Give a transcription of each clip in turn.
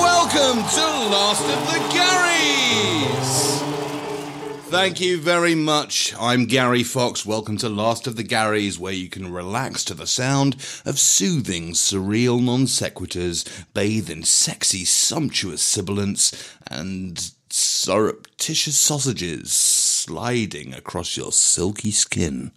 Welcome to Last of the! Thank you very much. I'm Gary Fox. Welcome to Last of the Garys, where you can relax to the sound of soothing, surreal non sequiturs, bathe in sexy, sumptuous sibilants, and surreptitious sausages sliding across your silky skin.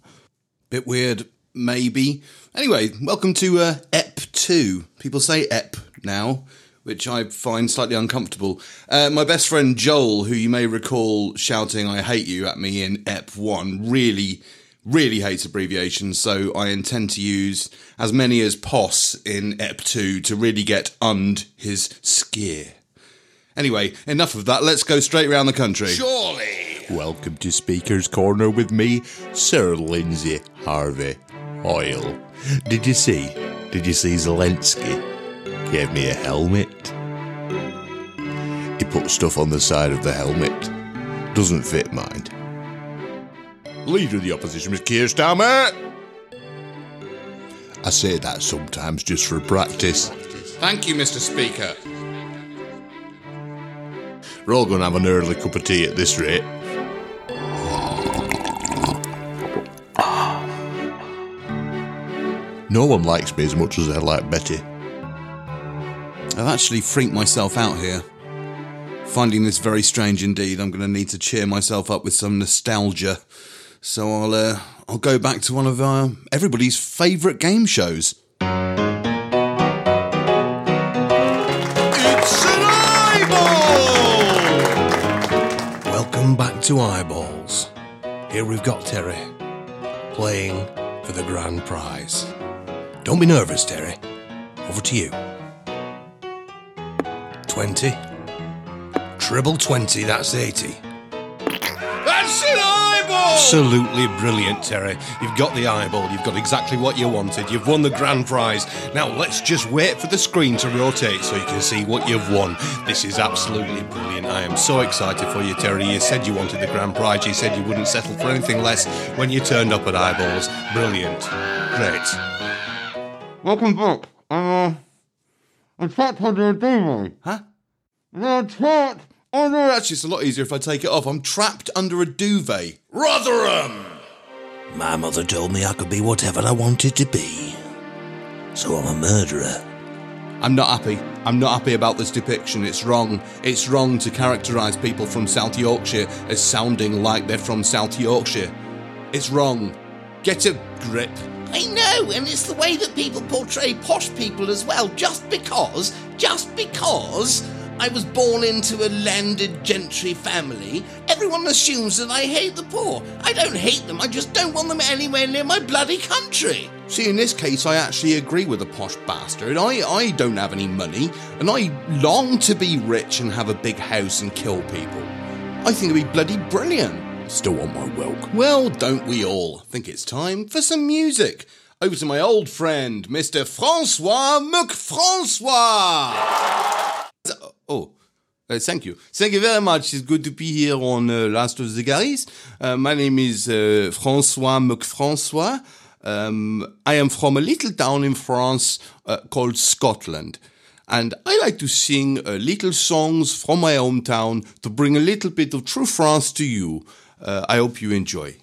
Bit weird, maybe. Anyway, welcome to uh, EP 2. People say EP now, which I find slightly uncomfortable. Uh, my best friend Joel, who you may recall shouting I hate you at me in EP 1, really, really hates abbreviations, so I intend to use as many as POS in EP 2 to really get und his skeer. Anyway, enough of that. Let's go straight around the country. Surely. Welcome to Speaker's Corner with me, Sir Lindsay Harvey Hoyle. Did you see? Did you see Zelensky? Gave me a helmet. He put stuff on the side of the helmet. Doesn't fit, mind. Leader of the opposition was Keir Starmer. I say that sometimes just for practice. Thank you, Mr. Speaker. We're all going to have an early cup of tea at this rate. No one likes me as much as I like Betty. I've actually freaked myself out here. Finding this very strange indeed. I'm going to need to cheer myself up with some nostalgia. So I'll uh, I'll go back to one of uh, everybody's favourite game shows. It's an eyeball. Welcome back to Eyeballs. Here we've got Terry playing for the grand prize. Don't be nervous, Terry. Over to you. 20. Triple 20, that's 80. That's an eyeball. Absolutely brilliant, Terry. You've got the eyeball, you've got exactly what you wanted, you've won the grand prize. Now let's just wait for the screen to rotate so you can see what you've won. This is absolutely brilliant. I am so excited for you, Terry. You said you wanted the grand prize, you said you wouldn't settle for anything less when you turned up at eyeballs. Brilliant. Great. Welcome back. Uh, I'm trapped under a duvet. Huh? I'm trapped Oh no, actually, it's a lot easier if I take it off. I'm trapped under a duvet. Rotherham! My mother told me I could be whatever I wanted to be. So I'm a murderer. I'm not happy. I'm not happy about this depiction. It's wrong. It's wrong to characterise people from South Yorkshire as sounding like they're from South Yorkshire. It's wrong. Get a grip. I know, and it's the way that people portray posh people as well, just because, just because I was born into a landed gentry family, everyone assumes that I hate the poor. I don't hate them, I just don't want them anywhere near my bloody country. See, in this case, I actually agree with the posh bastard. I, I don't have any money, and I long to be rich and have a big house and kill people. I think it'd be bloody brilliant. Still want my welk. Well, don't we all? think it's time for some music. Over to my old friend, Mr. Francois McFrancois. Oh, uh, thank you. Thank you very much. It's good to be here on uh, Last of the Garys. Uh, my name is uh, Francois McFrancois. Um, I am from a little town in France uh, called Scotland. And I like to sing uh, little songs from my hometown to bring a little bit of true France to you. Uh, I hope you enjoy.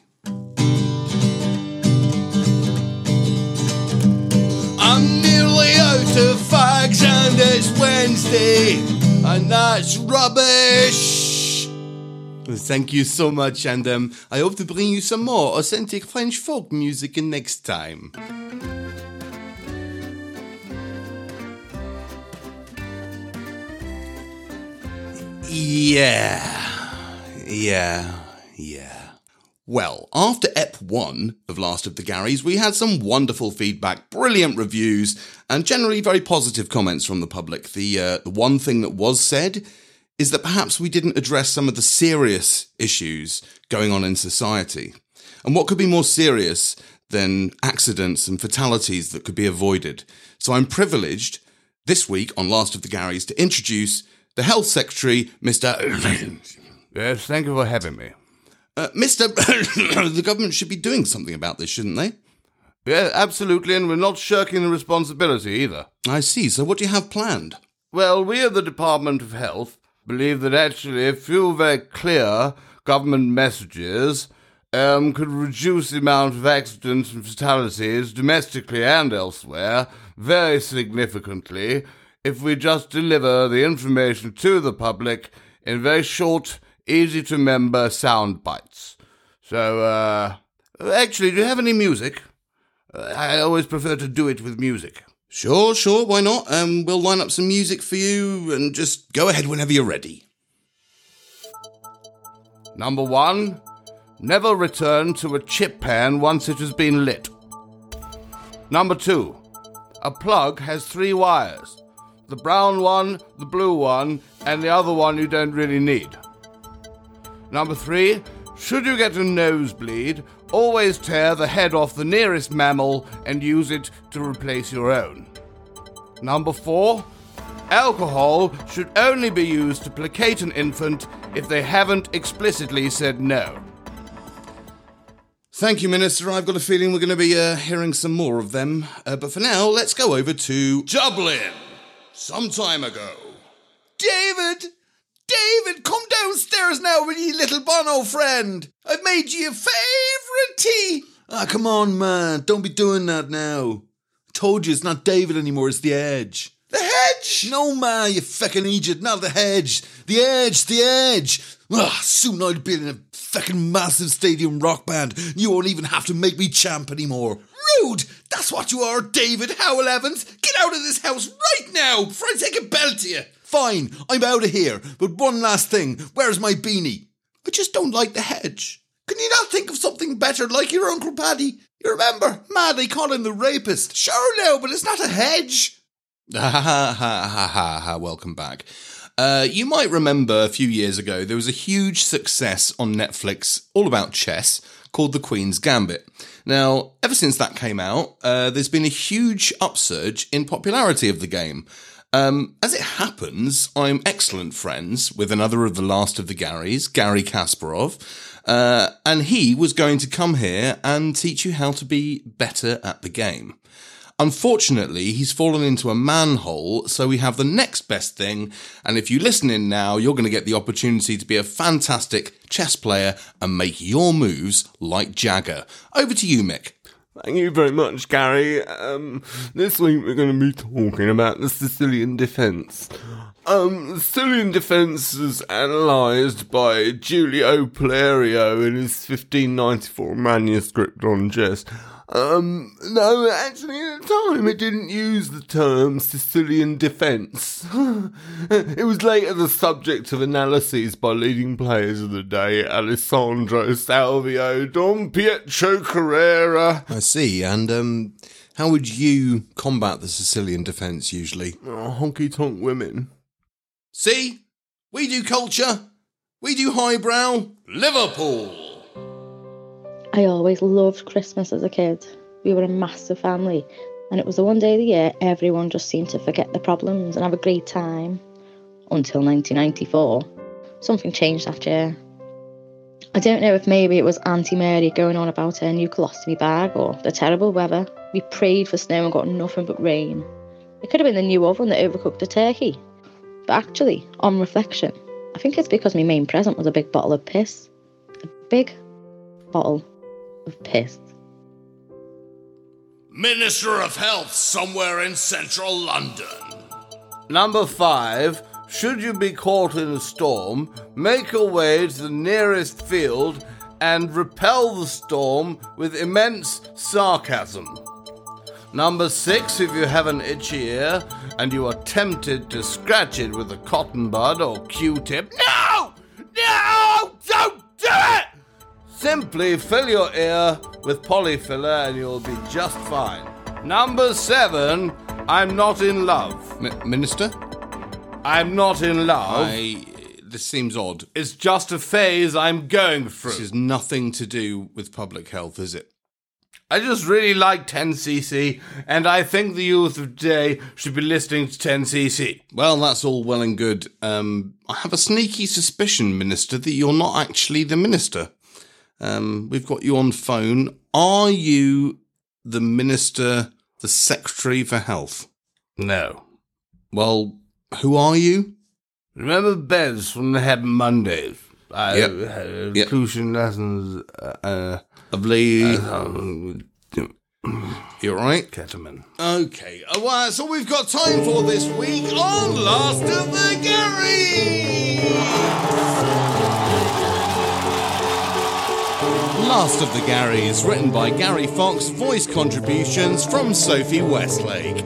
I'm nearly out of fags and it's Wednesday, and that's rubbish. Thank you so much, and um, I hope to bring you some more authentic French folk music next time. Yeah, yeah, yeah. Well, after EP 1 of Last of the Garys, we had some wonderful feedback, brilliant reviews, and generally very positive comments from the public. The, uh, the one thing that was said is that perhaps we didn't address some of the serious issues going on in society. And what could be more serious than accidents and fatalities that could be avoided? So I'm privileged this week on Last of the Garys to introduce the Health Secretary, Mr. Yes, thank you for having me. Uh, Mr. the government should be doing something about this, shouldn't they? Yeah, absolutely, and we're not shirking the responsibility either. I see. So, what do you have planned? Well, we at the Department of Health believe that actually a few very clear government messages um, could reduce the amount of accidents and fatalities domestically and elsewhere very significantly if we just deliver the information to the public in very short, easy to remember sound bites. So, uh, actually, do you have any music? Uh, I always prefer to do it with music. Sure, sure, why not? Um, we'll line up some music for you and just go ahead whenever you're ready. Number one, never return to a chip pan once it has been lit. Number two, a plug has three wires the brown one, the blue one, and the other one you don't really need. Number three, should you get a nosebleed, always tear the head off the nearest mammal and use it to replace your own. Number four, alcohol should only be used to placate an infant if they haven't explicitly said no. Thank you, Minister. I've got a feeling we're going to be uh, hearing some more of them. Uh, but for now, let's go over to Dublin. Some time ago. David! David, come downstairs now with your little Bono friend. I've made ye a favourite tea. Ah, come on, man. Don't be doing that now. I told you it's not David anymore, it's the Edge. The hedge! No, man, you fucking idiot. Not the hedge. The Edge, the Edge. Ah, soon I'll be in a fucking massive stadium rock band. You won't even have to make me champ anymore. Rude! That's what you are, David Howell Evans. Get out of this house right now before I take a belt to you. Fine, I'm out of here. But one last thing. Where's my beanie? I just don't like the hedge. Can you not think of something better like your Uncle Paddy? You remember? Mad, they call him the rapist. Sure, no, but it's not a hedge. Ha ha ha ha ha ha. Welcome back. Uh, you might remember a few years ago there was a huge success on Netflix all about chess called The Queen's Gambit. Now, ever since that came out, uh, there's been a huge upsurge in popularity of the game. Um, as it happens, I'm excellent friends with another of the last of the Garys, Gary Kasparov, uh, and he was going to come here and teach you how to be better at the game. Unfortunately, he's fallen into a manhole, so we have the next best thing. And if you listen in now, you're going to get the opportunity to be a fantastic chess player and make your moves like Jagger. Over to you, Mick. Thank you very much, Gary. Um, this week we're going to be talking about the Sicilian defence. Um, Sicilian defence was analysed by Giulio Polerio in his 1594 manuscript on chess. Um, no, actually, at the time it didn't use the term Sicilian defence. it was later the subject of analyses by leading players of the day Alessandro Salvio, Don Pietro Carrera. I see. And um, how would you combat the Sicilian defence usually? Oh, honky tonk women. See? We do culture. We do highbrow. Liverpool. I always loved Christmas as a kid. We were a massive family, and it was the one day of the year everyone just seemed to forget their problems and have a great time. Until 1994. Something changed that year. I don't know if maybe it was Auntie Mary going on about her new colostomy bag or the terrible weather. We prayed for snow and got nothing but rain. It could have been the new oven that overcooked the turkey. But actually, on reflection, I think it's because my main present was a big bottle of piss. A big bottle of piss. Minister of Health somewhere in central London. Number five, should you be caught in a storm, make your way to the nearest field and repel the storm with immense sarcasm. Number six, if you have an itchy ear and you are tempted to scratch it with a cotton bud or Q-tip, no! No! Simply fill your ear with Polyfilla and you'll be just fine. Number seven, I'm not in love. M- Minister? I'm not in love. I. This seems odd. It's just a phase I'm going through. This is nothing to do with public health, is it? I just really like 10cc, and I think the youth of today should be listening to 10cc. Well, that's all well and good. Um, I have a sneaky suspicion, Minister, that you're not actually the Minister. Um, we've got you on phone. Are you the Minister, the Secretary for Health? No. Well, who are you? Remember Bez from the Happy Mondays? I Yep. had Yep. inclusion lessons. Uh, uh, Lovely. um, You're right. Ketamine. Okay, uh, well, that's all we've got time for this week on Last of the Gary. Last of the Gary is written by Gary Fox, voice contributions from Sophie Westlake.